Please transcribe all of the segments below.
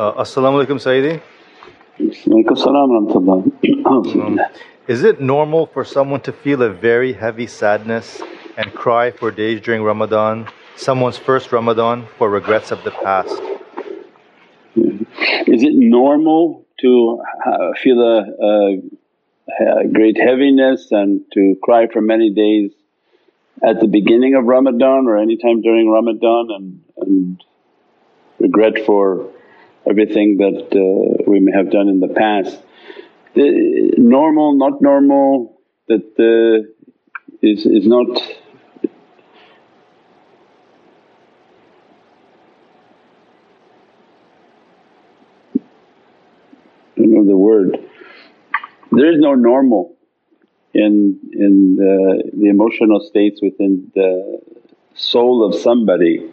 Uh, Assalamu alaikum, Sayyidi. Alaikum Um, is it normal for someone to feel a very heavy sadness and cry for days during Ramadan, someone's first Ramadan, for regrets of the past? Is it normal to feel a, a, a great heaviness and to cry for many days at the beginning of Ramadan or any time during Ramadan and, and regret for everything that uh, we may have done in the past. The normal, not normal, that uh, is is not know the word. There is no normal in in the, the emotional states within the soul of somebody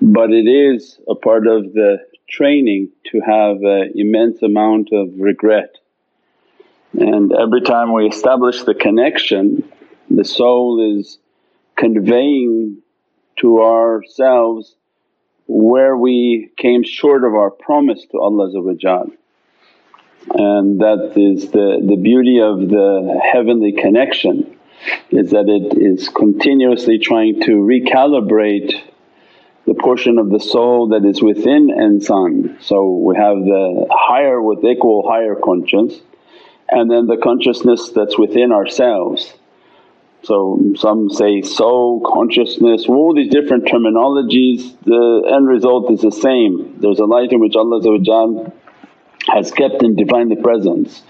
but it is a part of the training to have an immense amount of regret. And every time we establish the connection, the soul is conveying to ourselves where we came short of our promise to Allah and that is the, the beauty of the heavenly connection is that it is continuously trying to recalibrate the portion of the soul that is within insan. So we have the higher with equal higher conscience and then the consciousness that's within ourselves. So some say soul, consciousness, all these different terminologies, the end result is the same. There's a light in which Allah has kept in Divinely Presence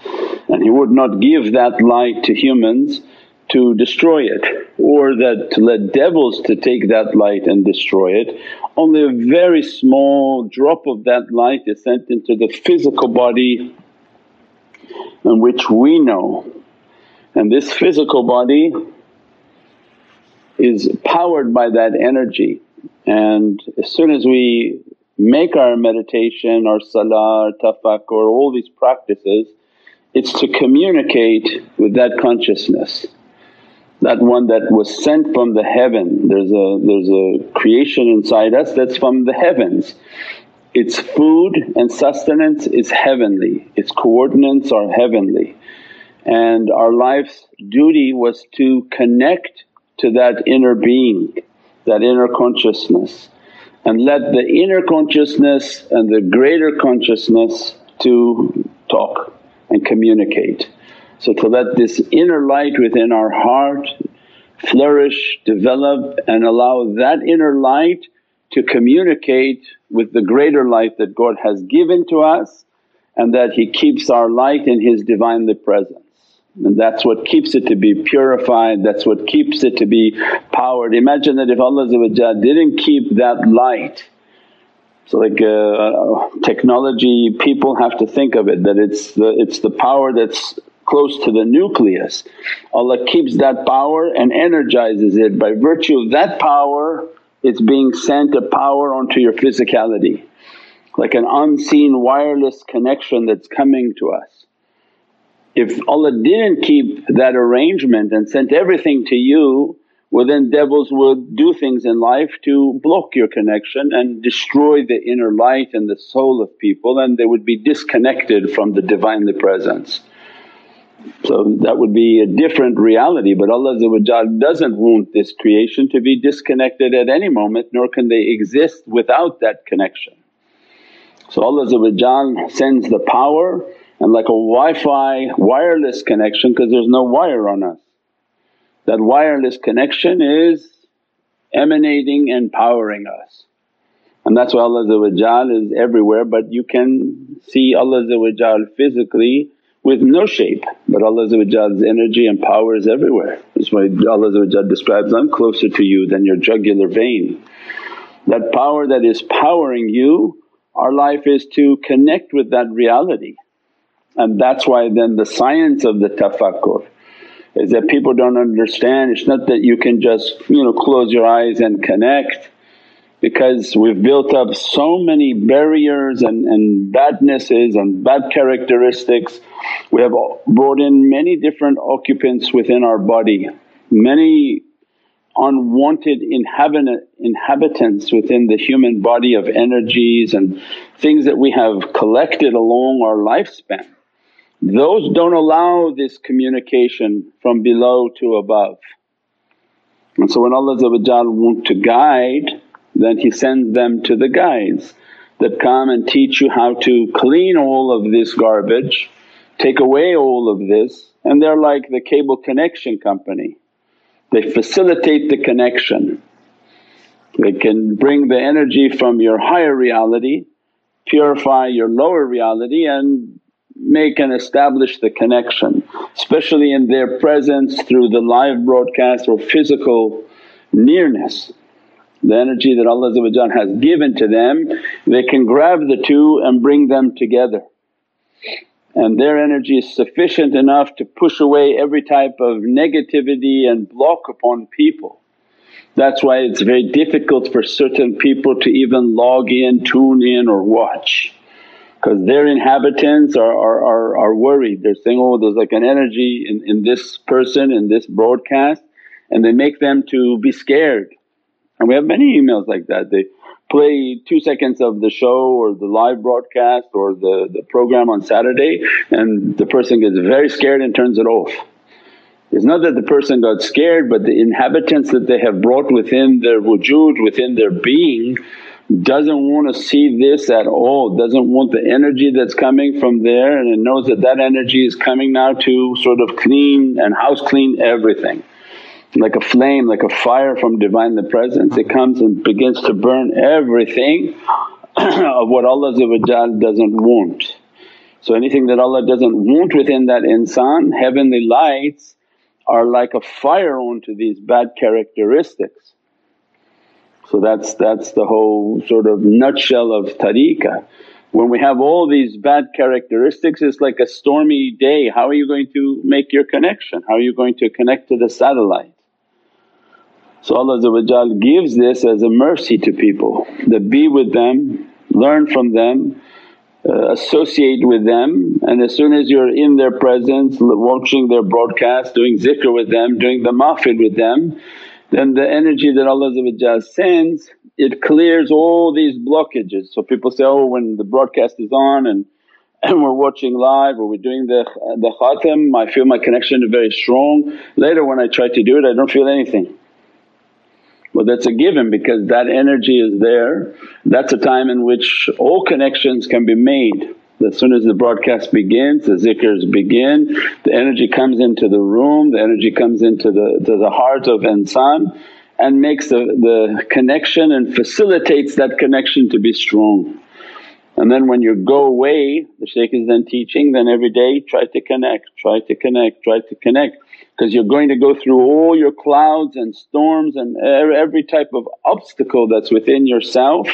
and He would not give that light to humans to destroy it or that to let devils to take that light and destroy it. Only a very small drop of that light is sent into the physical body in which we know. And this physical body is powered by that energy. And as soon as we make our meditation, our salah, tafakkur, all these practices it's to communicate with that consciousness that one that was sent from the heaven. There's a, there's a creation inside us that's from the heavens. Its food and sustenance is heavenly, its coordinates are heavenly. And our life's duty was to connect to that inner being, that inner consciousness and let the inner consciousness and the greater consciousness to talk and communicate. So to let this inner light within our heart flourish, develop and allow that inner light to communicate with the greater light that God has given to us and that He keeps our light in His Divinely Presence. And that's what keeps it to be purified, that's what keeps it to be powered. Imagine that if Allah didn't keep that light so like uh, technology people have to think of it that it's the, it's the power that's close to the nucleus. Allah keeps that power and energizes it. By virtue of that power it's being sent a power onto your physicality like an unseen wireless connection that's coming to us. If Allah didn't keep that arrangement and sent everything to you well then devils would do things in life to block your connection and destroy the inner light and the soul of people and they would be disconnected from the Divinely Presence. So that would be a different reality but Allah doesn't want this creation to be disconnected at any moment nor can they exist without that connection. So Allah sends the power and like a Wi-Fi wireless connection because there's no wire on us. That wireless connection is emanating and powering us. And that's why Allah is everywhere but you can see Allah physically with no shape but Allah's energy and power is everywhere. That's why Allah describes, I'm closer to you than your jugular vein. That power that is powering you, our life is to connect with that reality. And that's why then the science of the tafakkur is that people don't understand it's not that you can just you know close your eyes and connect because we've built up so many barriers and, and badnesses and bad characteristics. We have brought in many different occupants within our body, many unwanted inhabitants within the human body of energies and things that we have collected along our lifespan. Those don't allow this communication from below to above. And so when Allah want to guide then He sends them to the guides that come and teach you how to clean all of this garbage, take away all of this and they're like the cable connection company. They facilitate the connection. They can bring the energy from your higher reality, purify your lower reality and make and establish the connection, especially in their presence through the live broadcast or physical nearness. The energy that Allah has given to them, they can grab the two and bring them together and their energy is sufficient enough to push away every type of negativity and block upon people. That's why it's very difficult for certain people to even log in, tune in or watch because their inhabitants are, are, are, are, worried. They're saying, oh there's like an energy in, in this person, in this broadcast and they make them to be scared. And we have many emails like that. They play two seconds of the show or the live broadcast or the, the program on Saturday and the person gets very scared and turns it off. It's not that the person got scared but the inhabitants that they have brought within their wujud, within their being doesn't want to see this at all, doesn't want the energy that's coming from there and it knows that that energy is coming now to sort of clean and house clean everything like a flame, like a fire from Divinely Presence. It comes and begins to burn everything of what Allah doesn't want. So anything that Allah doesn't want within that insan, heavenly lights are like a fire onto these bad characteristics. So that's, that's the whole sort of nutshell of tariqah. When we have all these bad characteristics it's like a stormy day, how are you going to make your connection? How are you going to connect to the satellite? So Allah gives this as a mercy to people that be with them, learn from them, uh, associate with them and as soon as you're in their presence, watching their broadcast, doing zikr with them, doing the mahfil with them then the energy that Allah sends it clears all these blockages. So people say, oh when the broadcast is on and and we're watching live or we're doing the, the khatam, I feel my connection is very strong. Later when I try to do it I don't feel anything. Well that's a given because that energy is there. That's a time in which all connections can be made. As soon as the broadcast begins, the zikrs begin, the energy comes into the room, the energy comes into the, to the heart of insan and makes the, the connection and facilitates that connection to be strong. And then when you go away, the shaykh is then teaching, then every day try to connect, try to connect, try to connect because you're going to go through all your clouds and storms and every type of obstacle that's within yourself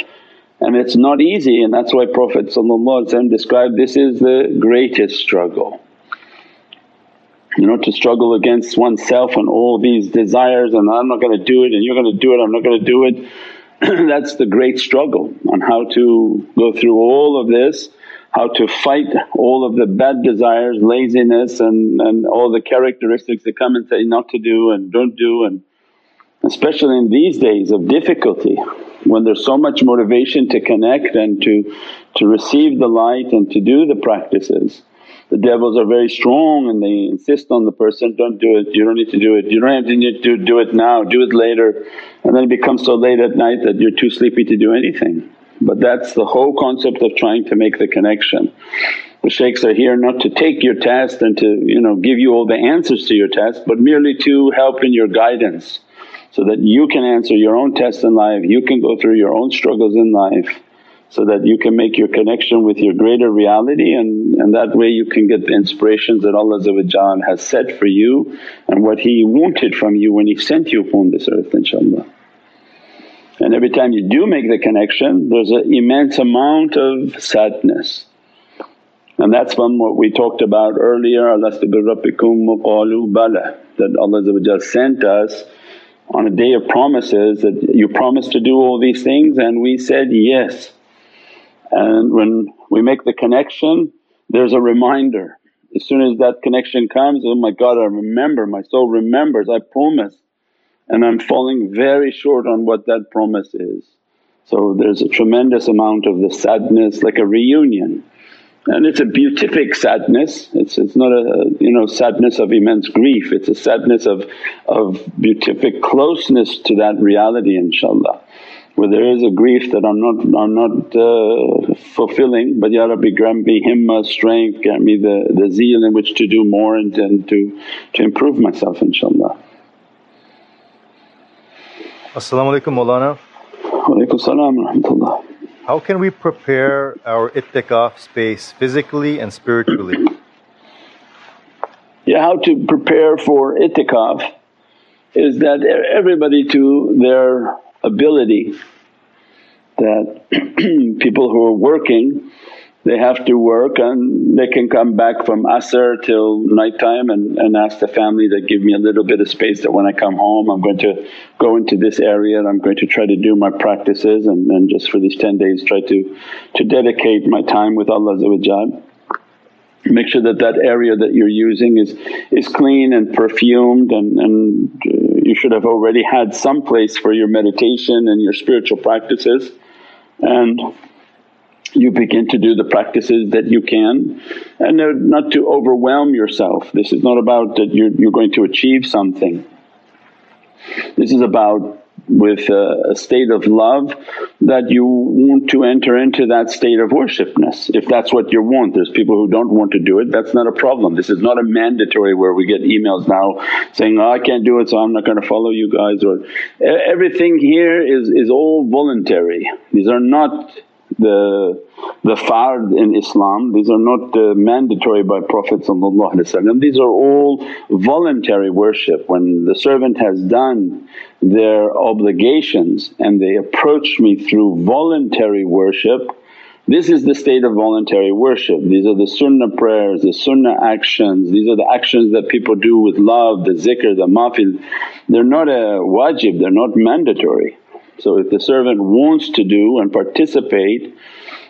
and it's not easy and that's why Prophet described this is the greatest struggle. You know to struggle against oneself and all these desires and I'm not going to do it and you're going to do it, I'm not going to do it. that's the great struggle on how to go through all of this how to fight all of the bad desires, laziness and, and all the characteristics that come and say not to do and don't do and especially in these days of difficulty when there's so much motivation to connect and to, to receive the light and to do the practices. The devils are very strong and they insist on the person, don't do it, you don't need to do it, you don't need to do it now, do it later and then it becomes so late at night that you're too sleepy to do anything. But that's the whole concept of trying to make the connection. The shaykhs are here not to take your test and to you know give you all the answers to your test but merely to help in your guidance so that you can answer your own test in life, you can go through your own struggles in life so that you can make your connection with your greater reality and, and that way you can get the inspirations that Allah has set for you and what He wanted from you when He sent you upon this earth inshaAllah. And every time you do make the connection there's an immense amount of sadness. And that's from what we talked about earlier, alastu bi bala that Allah sent us on a day of promises that, you promised to do all these things and we said yes. And when we make the connection there's a reminder. As soon as that connection comes, oh my God I remember, my soul remembers, I promise and I'm falling very short on what that promise is. So there's a tremendous amount of the sadness like a reunion and it's a beatific sadness, it's, it's not a you know sadness of immense grief, it's a sadness of, of beatific closeness to that reality inshaAllah. Where there is a grief that I'm not, I'm not uh, fulfilling but Ya Rabbi grant me himma, strength, grant me the, the zeal in which to do more and, and to, to improve myself inshaAllah. As-salamu alaykum Mawlana. Wa salam rahmatullah. How can we prepare our itikaf space physically and spiritually? Yeah, how to prepare for itikaf is that everybody to their ability that people who are working they have to work and they can come back from asr till night time and, and ask the family to give me a little bit of space that when I come home I'm going to go into this area and I'm going to try to do my practices and, and just for these 10 days try to, to dedicate my time with Allah Make sure that that area that you're using is, is clean and perfumed and, and uh, you should have already had some place for your meditation and your spiritual practices. And you begin to do the practices that you can and uh, not to overwhelm yourself. This is not about that you're, you're going to achieve something. This is about with a, a, state of love that you want to enter into that state of worshipness if that's what you want. There's people who don't want to do it, that's not a problem. This is not a mandatory where we get emails now saying, oh, I can't do it so I'm not going to follow you guys or everything here is, is all voluntary. These are not the the fard in Islam, these are not uh, mandatory by Prophet these are all voluntary worship. When the servant has done their obligations and they approach me through voluntary worship, this is the state of voluntary worship. These are the sunnah prayers, the sunnah actions, these are the actions that people do with love, the zikr, the mahfil. They're not a wajib, they're not mandatory. So if the servant wants to do and participate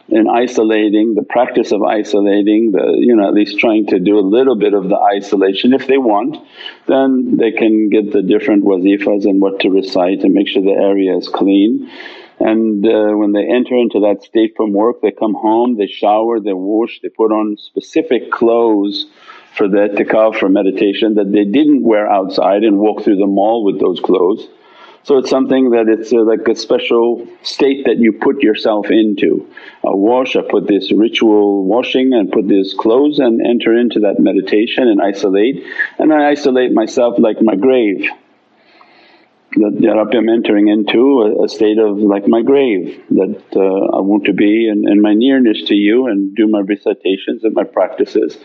in isolating, the practice of isolating, the you know at least trying to do a little bit of the isolation if they want, then they can get the different wazifas and what to recite and make sure the area is clean. And uh, when they enter into that state from work they come home, they shower, they wash, they put on specific clothes for the itikaf for meditation that they didn't wear outside and walk through the mall with those clothes. So it's something that it's like a special state that you put yourself into. A wash, I put this ritual washing and put these clothes and enter into that meditation and isolate and I isolate myself like my grave. That Ya Rabbi I'm entering into a, a, state of like my grave that uh, I want to be in, in my nearness to you and do my recitations and my practices.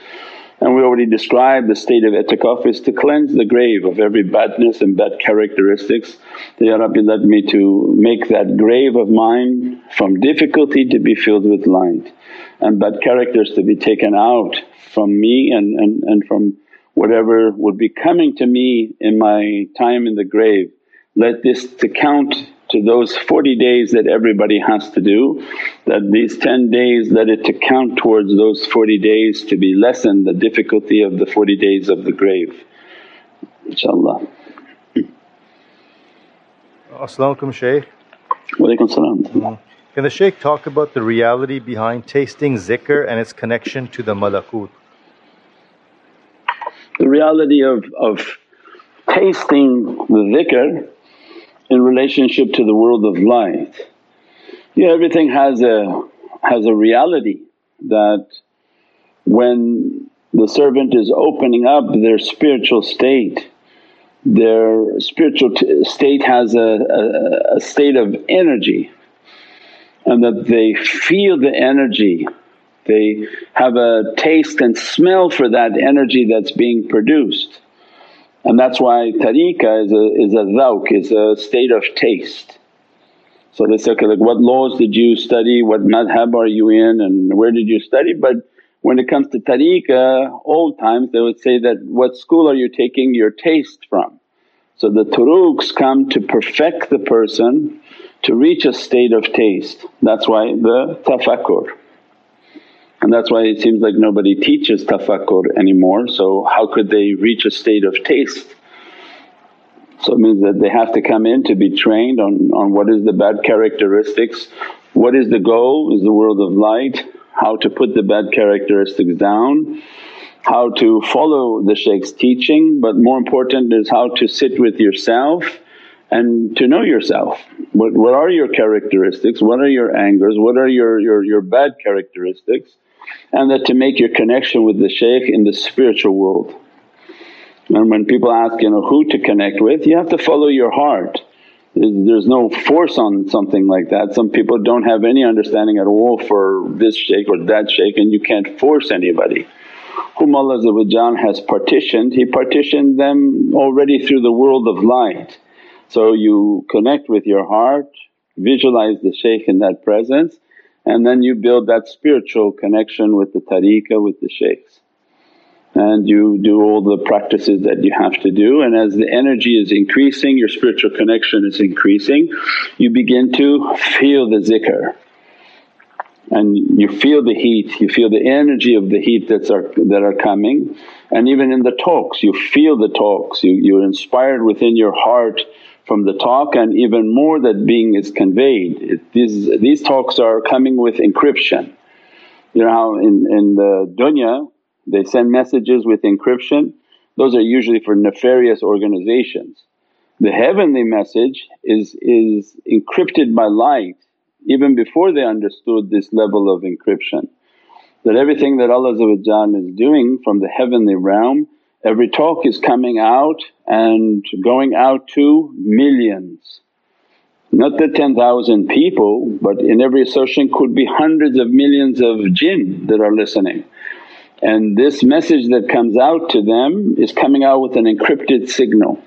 And we already described the state of itikaf is to cleanse the grave of every badness and bad characteristics. Ya Rabbi led me to make that grave of mine from difficulty to be filled with light and bad characters to be taken out from me and, and, and from whatever would be coming to me in my time in the grave. Let this to count to those 40 days that everybody has to do, that these 10 days let it to count towards those 40 days to be lessen the difficulty of the 40 days of the grave inshaAllah. As-salamu alaykum Shaykh. Walaykum salam. Mm-hmm. Can the Shaykh talk about the reality behind tasting zikr and its connection to the malakut? The reality of, of tasting the dhikr in relationship to the world of light. Yeah, everything has a has a reality that when the servant is opening up their spiritual state, their spiritual t- state has a, a, a state of energy and that they feel the energy, they have a taste and smell for that energy that's being produced. And that's why tariqah is a, is a dhawq, is a state of taste. So they say, okay, like what laws did you study, what madhab are you in and where did you study? But when it comes to tariqah, old times they would say that, what school are you taking your taste from? So the turuqs come to perfect the person to reach a state of taste. That's why the tafakkur. And that's why it seems like nobody teaches tafakkur anymore so how could they reach a state of taste? So it means that they have to come in to be trained on, on what is the bad characteristics, what is the goal is the world of light, how to put the bad characteristics down, how to follow the shaykh's teaching but more important is how to sit with yourself and to know yourself. What, what are your characteristics, what are your angers, what are your, your, your bad characteristics and that to make your connection with the shaykh in the spiritual world. And when people ask, you know, who to connect with, you have to follow your heart. There's no force on something like that. Some people don't have any understanding at all for this shaykh or that shaykh and you can't force anybody. Whom Allah has partitioned, He partitioned them already through the world of light. So you connect with your heart, visualize the shaykh in that presence and then you build that spiritual connection with the tariqah, with the shaykhs. And you do all the practices that you have to do. And as the energy is increasing, your spiritual connection is increasing, you begin to feel the zikr. And you feel the heat, you feel the energy of the heat that's are, that are coming. And even in the talks you feel the talks, you, you're inspired within your heart from the talk and even more that being is conveyed. It, these, these talks are coming with encryption. You know how in, in the dunya they send messages with encryption, those are usually for nefarious organizations. The heavenly message is, is encrypted by light even before they understood this level of encryption. That everything that Allah is doing from the heavenly realm, every talk is coming out and going out to millions. Not the 10,000 people but in every association could be hundreds of millions of jinn that are listening. And this message that comes out to them is coming out with an encrypted signal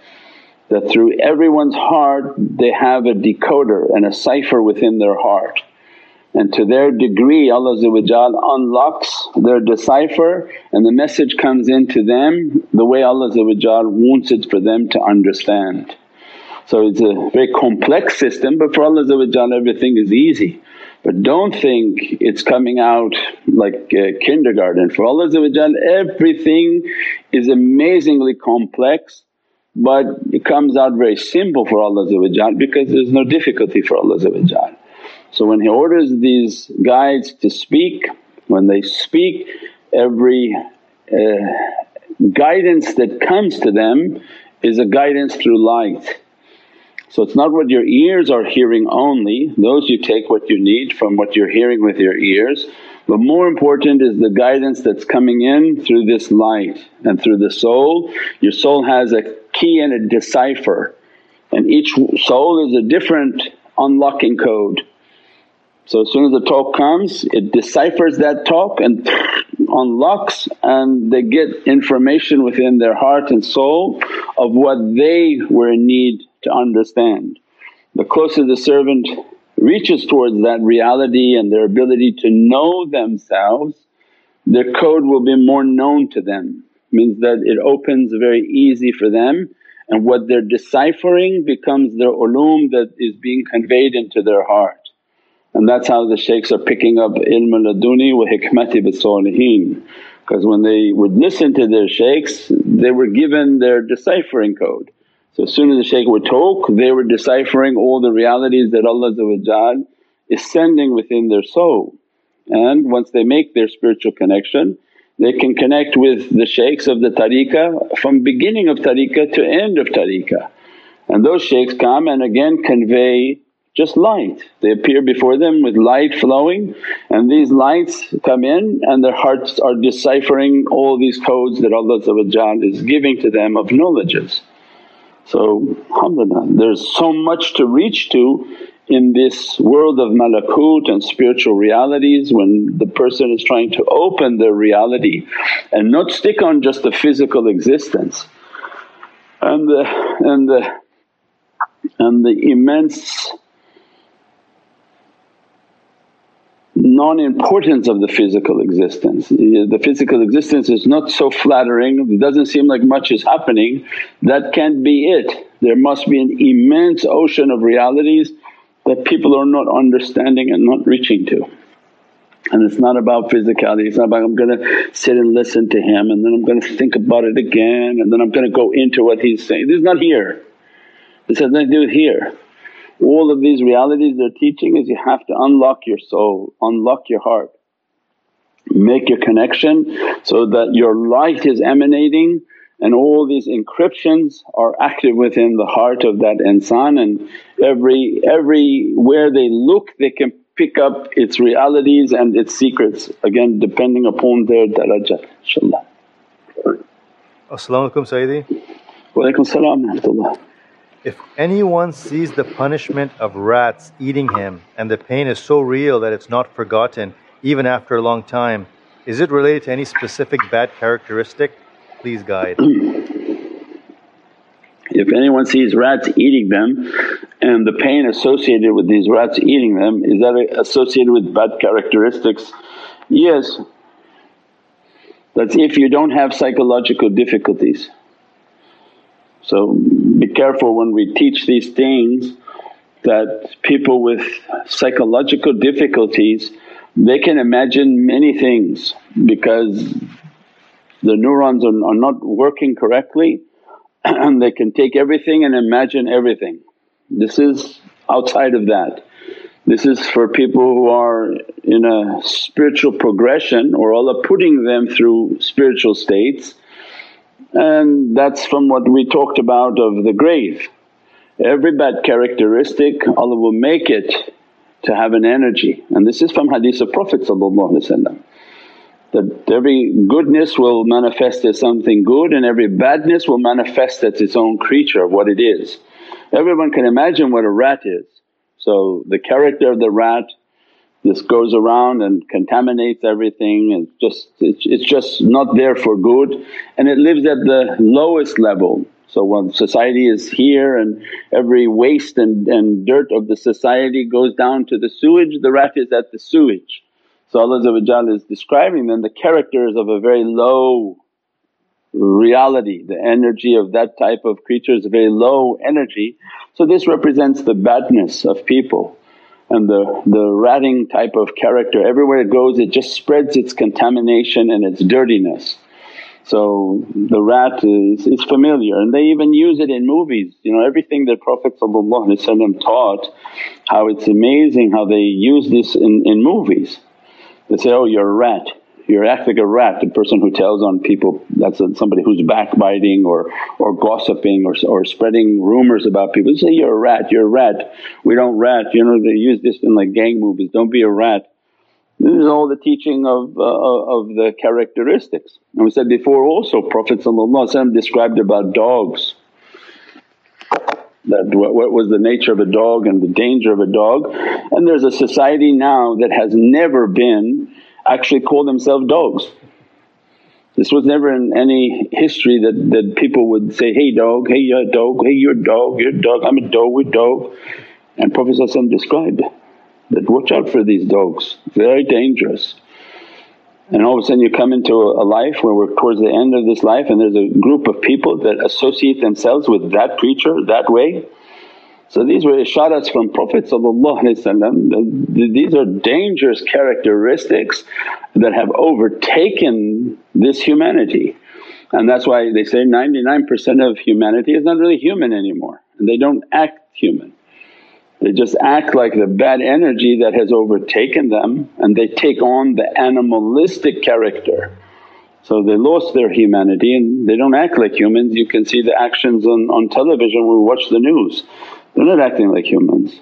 that through everyone's heart they have a decoder and a cipher within their heart. And to their degree Allah unlocks their decipher and the message comes into them the way Allah wants it for them to understand. So it's a very complex system but for Allah everything is easy. But don't think it's coming out like kindergarten. For Allah everything is amazingly complex but it comes out very simple for Allah because there's no difficulty for Allah So when He orders these guides to speak, when they speak every uh, guidance that comes to them is a guidance through light. So it's not what your ears are hearing only, those you take what you need from what you're hearing with your ears but more important is the guidance that's coming in through this light and through the soul. Your soul has a key and a decipher and each soul is a different unlocking code. So as soon as the talk comes it deciphers that talk and unlocks and they get information within their heart and soul of what they were in need to understand. The closer the servant reaches towards that reality and their ability to know themselves, their code will be more known to them. Means that it opens very easy for them and what they're deciphering becomes their ulum that is being conveyed into their heart. And that's how the shaykhs are picking up ilm laduni wa hikmati bis because when they would listen to their shaykhs they were given their deciphering code. So as soon as the shaykh would talk they were deciphering all the realities that Allah is sending within their soul. And once they make their spiritual connection they can connect with the shaykhs of the tariqah from beginning of tariqah to end of tariqah. And those shaykhs come and again convey just light. They appear before them with light flowing and these lights come in and their hearts are deciphering all these codes that Allah is giving to them of knowledges. So alhamdulillah there's so much to reach to in this world of malakut and spiritual realities when the person is trying to open their reality and not stick on just the physical existence. And the, and the, and the immense non-importance of the physical existence. The physical existence is not so flattering, it doesn't seem like much is happening, that can't be it. There must be an immense ocean of realities that people are not understanding and not reaching to. And it's not about physicality, it's not about I'm to sit and listen to him and then I'm to think about it again and then I'm to go into what he's saying. This is not here. This has nothing to do with here. All of these realities they're teaching is you have to unlock your soul, unlock your heart, make your connection so that your light is emanating and all these encryptions are active within the heart of that insan and every everywhere they look they can pick up its realities and its secrets again depending upon their daraja inshaAllah. As-salamu alaykum Sayyidi. Wa alaykum salam If anyone sees the punishment of rats eating him and the pain is so real that it's not forgotten even after a long time, is it related to any specific bad characteristic? Please guide. If anyone sees rats eating them and the pain associated with these rats eating them, is that associated with bad characteristics? Yes. That's if you don't have psychological difficulties. So be careful when we teach these things that people with psychological difficulties they can imagine many things because the neurons are, are not working correctly and they can take everything and imagine everything. This is outside of that. This is for people who are in a spiritual progression or Allah putting them through spiritual states and that's from what we talked about of the grave. Every bad characteristic Allah will make it to have an energy and this is from hadith of Prophet that every goodness will manifest as something good and every badness will manifest as its own creature of what it is. Everyone can imagine what a rat is. So the character of the rat this goes around and contaminates everything and just it's just not there for good and it lives at the lowest level. So when society is here and every waste and, and dirt of the society goes down to the sewage, the rat is at the sewage. So Allah is describing then the characters of a very low reality, the energy of that type of creature is a very low energy. So this represents the badness of people and the, the ratting type of character. Everywhere it goes it just spreads its contamination and its dirtiness. So the rat is, is familiar and they even use it in movies, you know everything that Prophet taught how it's amazing how they use this in, in movies. They say, oh you're a rat, you act like a rat, the person who tells on people that's a, somebody who's backbiting or, or gossiping or, or spreading rumours about people. They say, you're a rat, you're a rat, we don't rat, you know they use this in like gang movies, don't be a rat. This is all the teaching of, uh, of the characteristics. And we said before also Prophet described about dogs that what was the nature of a dog and the danger of a dog. And there's a society now that has never been actually call themselves dogs. This was never in any history that, that people would say, hey dog, hey you're a dog, hey you're a dog, you're a dog, I'm a dog, we're dog. And Prophet described that, watch out for these dogs, very dangerous. And all of a sudden you come into a life where we're towards the end of this life and there's a group of people that associate themselves with that creature that way so these were isharats from Prophet these are dangerous characteristics that have overtaken this humanity. And that's why they say 99% of humanity is not really human anymore and they don't act human. They just act like the bad energy that has overtaken them and they take on the animalistic character. So they lost their humanity and they don't act like humans. You can see the actions on, on television we watch the news. They're not acting like humans.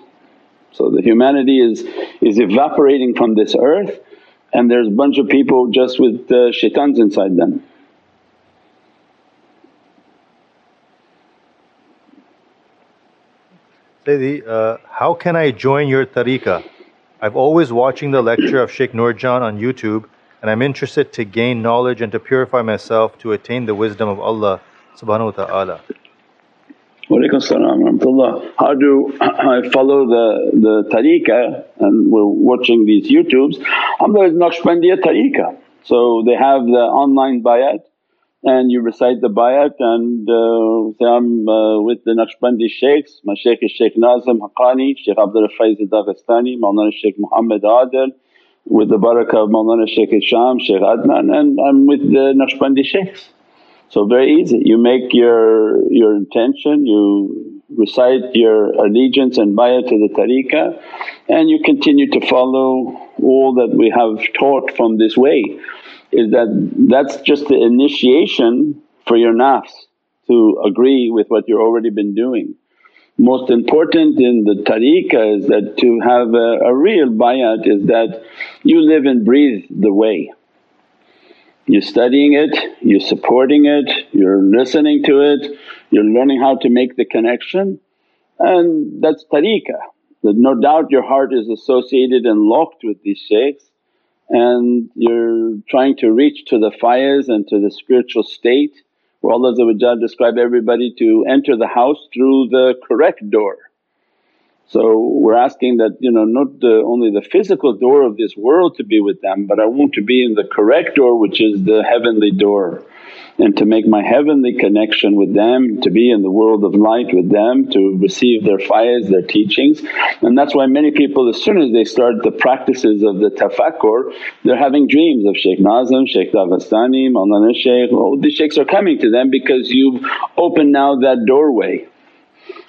So the humanity is, is evaporating from this earth and there's a bunch of people just with the shaitans inside them. Sayyidi, uh, how can I join your tariqah? I've always watching the lecture of Shaykh Nurjan on YouTube and I'm interested to gain knowledge and to purify myself to attain the wisdom of Allah subhanahu wa ta'ala. Salam How do I follow the, the tariqah and we're watching these YouTubes, alhamdulillah is Naqshbandiya tariqah. So they have the online bayat and you recite the bayat and uh, say, I'm uh, with the Naqshbandi shaykhs, my shaykh is Shaykh Nazim Haqqani, Shaykh Abdullah Faizi Daghestani, Mawlana Shaykh Muhammad Adil, with the barakah of Mawlana Shaykh Hisham, Shaykh Adnan and I'm with the Naqshbandi shaykhs. So very easy, you make your, your intention, you recite your allegiance and bayat to the tariqah and you continue to follow all that we have taught from this way is that that's just the initiation for your nafs to agree with what you've already been doing. Most important in the tariqah is that to have a, a real bayat is that you live and breathe the way. You're studying it, you're supporting it, you're listening to it, you're learning how to make the connection and that's tariqah. That no doubt your heart is associated and locked with these shaykhs and you're trying to reach to the fires and to the spiritual state where Allah described everybody to enter the house through the correct door. So we're asking that you know not the, only the physical door of this world to be with them but I want to be in the correct door which is the heavenly door and to make my heavenly connection with them, to be in the world of light with them, to receive their faiz, their teachings. And that's why many people as soon as they start the practices of the tafakkur they're having dreams of Shaykh Nazim, Shaykh Dagestani, Mawlana Shaykh, all these shaykhs are coming to them because you've opened now that doorway.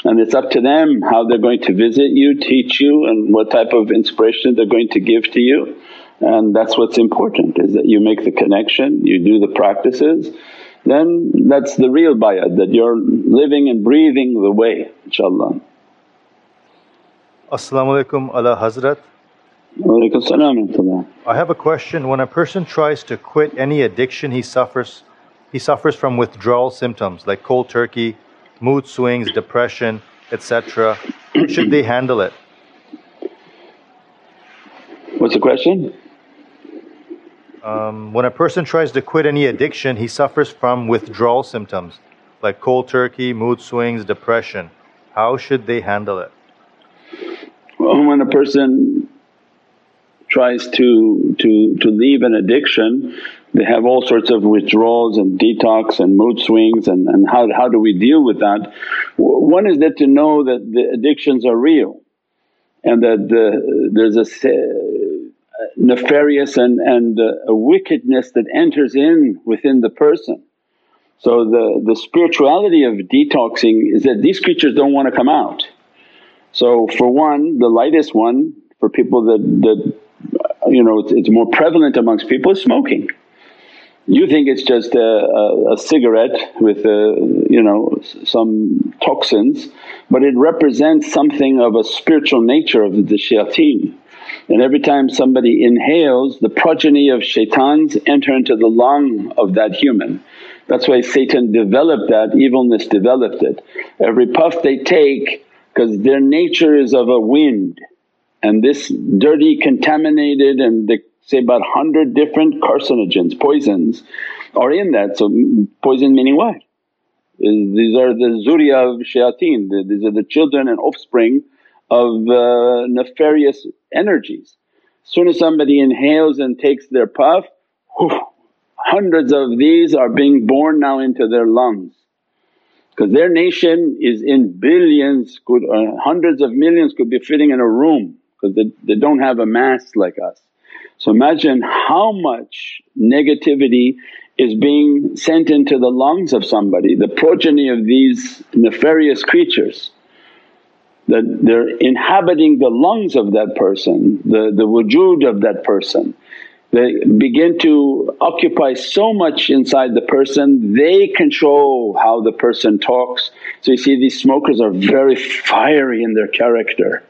And it's up to them how they're going to visit you, teach you and what type of inspiration they're going to give to you. And that's what's important is that you make the connection, you do the practices then that's the real bayat that you're living and breathing the way inshaAllah. As-salamu alaykum ala Hazrat. I have a question. When a person tries to quit any addiction he suffers he suffers from withdrawal symptoms like cold turkey, mood swings, depression, etc. should they handle it? What's the question? Um, when a person tries to quit any addiction, he suffers from withdrawal symptoms like cold turkey, mood swings, depression. How should they handle it? Well, when a person tries to, to, to leave an addiction, they have all sorts of withdrawals and detox and mood swings and, and how, how do we deal with that? One is that to know that the addictions are real and that the, there's a nefarious and, and uh, a wickedness that enters in within the person. So the, the spirituality of detoxing is that these creatures don't want to come out. So for one, the lightest one for people that, that you know it's, it's more prevalent amongst people is smoking. You think it's just a, a, a cigarette with a, you know some toxins but it represents something of a spiritual nature of the shayateen. And every time somebody inhales the progeny of shaitans enter into the lung of that human. That's why Satan developed that, evilness developed it. Every puff they take because their nature is of a wind and this dirty contaminated and they say about 100 different carcinogens, poisons are in that. So poison meaning what? These are the zuriya of shayateen, these are the children and offspring of uh, nefarious energies. As Soon as somebody inhales and takes their puff, whew, hundreds of these are being born now into their lungs. Because their nation is in billions, could uh, hundreds of millions could be fitting in a room because they, they don't have a mass like us. So imagine how much negativity is being sent into the lungs of somebody, the progeny of these nefarious creatures that they're inhabiting the lungs of that person, the, the wujud of that person. They begin to occupy so much inside the person, they control how the person talks. So you see these smokers are very fiery in their character,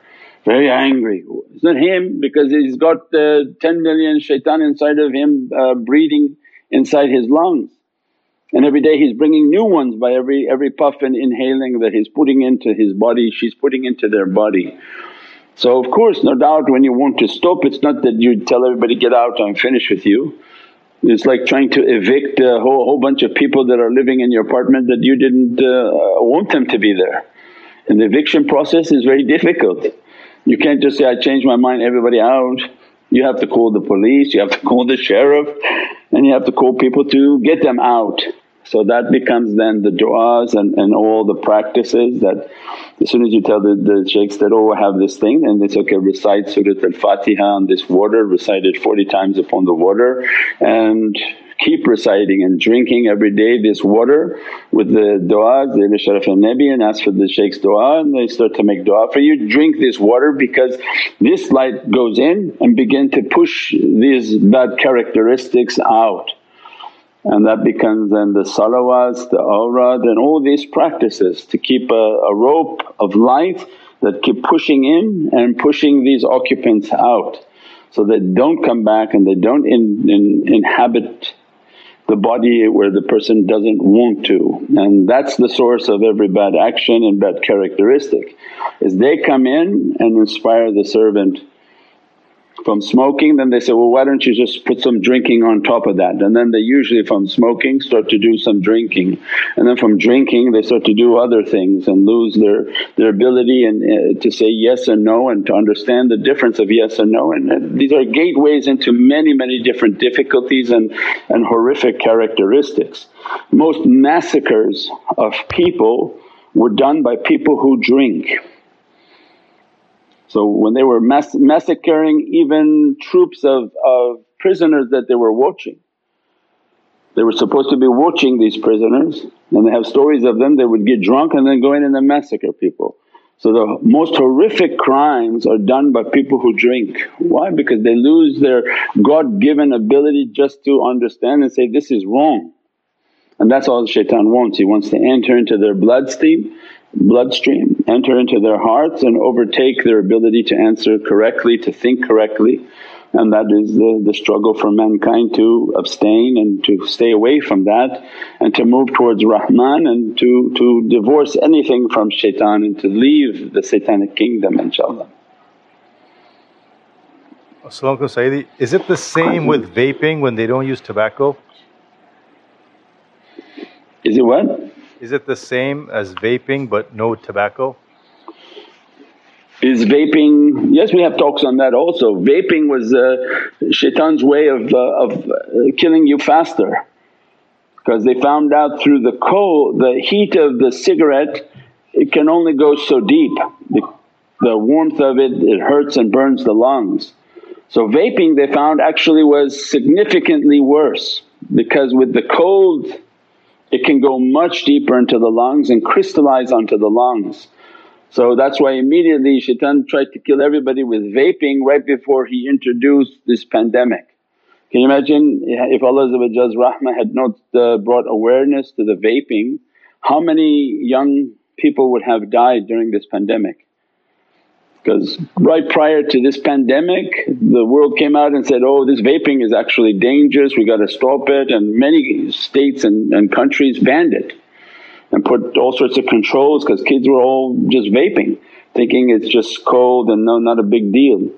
very angry. It's not him because he's got uh, 10 million shaitan inside of him uh, breathing inside his lungs. And every day he's bringing new ones by every, every puff and inhaling that he's putting into his body, she's putting into their body. So of course no doubt when you want to stop it's not that you tell everybody, get out I'm finished with you. It's like trying to evict a whole, whole bunch of people that are living in your apartment that you didn't uh, want them to be there. And the eviction process is very difficult. You can't just say, I changed my mind everybody out. You have to call the police, you have to call the sheriff and you have to call people to get them out. So that becomes then the du'as and, and all the practices that as soon as you tell the, the shaykhs that, oh I have this thing and it's okay recite Surat al-Fatiha on this water, recite it 40 times upon the water and keep reciting and drinking every day this water with the du'as, the Sharaf al Nabi and ask for the shaykh's du'a and they start to make du'a for you. Drink this water because this light goes in and begin to push these bad characteristics out. And that becomes then the salawats, the awrad and all these practices to keep a, a rope of light that keep pushing in and pushing these occupants out so they don't come back and they don't in, in, inhabit the body where the person doesn't want to. And that's the source of every bad action and bad characteristic is they come in and inspire the servant from smoking then they say, well why don't you just put some drinking on top of that? And then they usually from smoking start to do some drinking. And then from drinking they start to do other things and lose their, their ability and uh, to say yes and no and to understand the difference of yes and no. And uh, these are gateways into many many different difficulties and, and horrific characteristics. Most massacres of people were done by people who drink so when they were mass- massacring even troops of, of prisoners that they were watching, they were supposed to be watching these prisoners and they have stories of them, they would get drunk and then go in and then massacre people. So the most horrific crimes are done by people who drink. Why? Because they lose their God given ability just to understand and say, this is wrong. And that's all shaitan wants, he wants to enter into their bloodstream bloodstream, enter into their hearts and overtake their ability to answer correctly, to think correctly. And that is the, the struggle for mankind to abstain and to stay away from that and to move towards Rahman and to, to divorce anything from shaitan and to leave the satanic kingdom inshaAllah. Assalamu Sayyidi, is it the same with vaping when they don't use tobacco? Is it what? Is it the same as vaping but no tobacco? Is vaping, yes we have talks on that also. Vaping was uh, shaitan's way of, uh, of uh, killing you faster because they found out through the coal, the heat of the cigarette it can only go so deep. The, the warmth of it, it hurts and burns the lungs. So vaping they found actually was significantly worse because with the cold it can go much deeper into the lungs and crystallize onto the lungs. So that's why immediately shaitan tried to kill everybody with vaping right before he introduced this pandemic. Can you imagine if Allah's rahmah had not uh, brought awareness to the vaping, how many young people would have died during this pandemic? Because right prior to this pandemic the world came out and said, oh this vaping is actually dangerous, we got to stop it and many states and, and countries banned it and put all sorts of controls because kids were all just vaping thinking it's just cold and no not a big deal.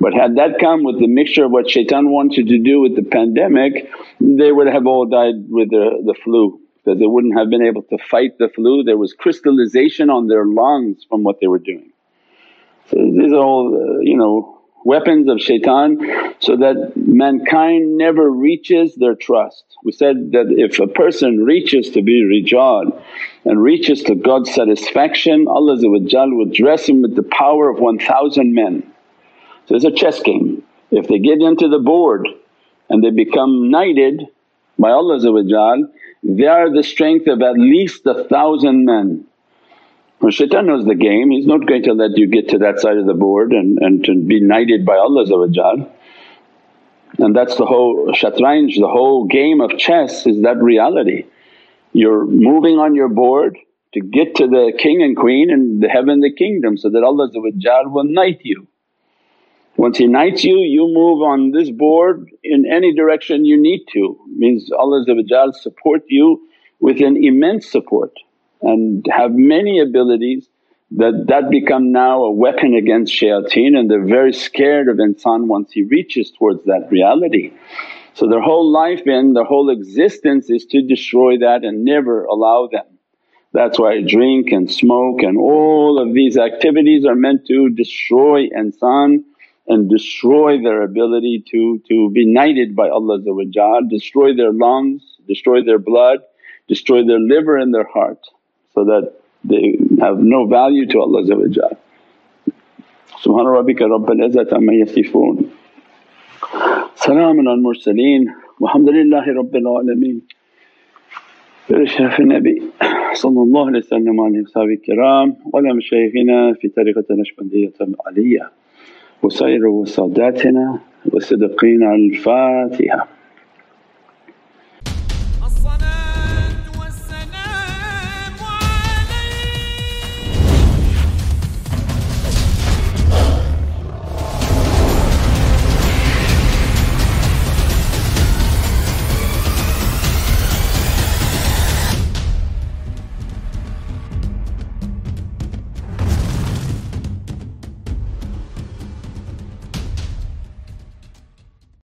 But had that come with the mixture of what shaitan wanted to do with the pandemic they would have all died with the, the flu because they wouldn't have been able to fight the flu. There was crystallization on their lungs from what they were doing. These are all uh, you know weapons of shaitan so that mankind never reaches their trust. We said that if a person reaches to be rijal and reaches to God's satisfaction Allah would dress him with the power of 1000 men. So it's a chess game. If they get into the board and they become knighted by Allah they are the strength of at least a thousand men well, shaitan knows the game, he's not going to let you get to that side of the board and, and to be knighted by Allah and that's the whole shatranj, the whole game of chess is that reality. You're moving on your board to get to the king and queen and the heaven, the kingdom so that Allah will knight you. Once He knights you, you move on this board in any direction you need to, means Allah support you with an immense support and have many abilities that that become now a weapon against shayateen and they're very scared of insan once he reaches towards that reality. So their whole life and their whole existence is to destroy that and never allow them. That's why drink and smoke and all of these activities are meant to destroy insan and destroy their ability to, to be knighted by Allah destroy their lungs, destroy their blood, destroy their liver and their heart so that they have no value to Allah Subhana rabbika rabbil izzati amma yasifoon. Salaamun al mursaleen. والحمد لله رب العالمين بشرف النبي صلى الله عليه وسلم وعلى أصحابه الكرام وعلى مشايخنا في طريقة النشبندية العلية وسائر وساداتنا والصديقين الفاتحة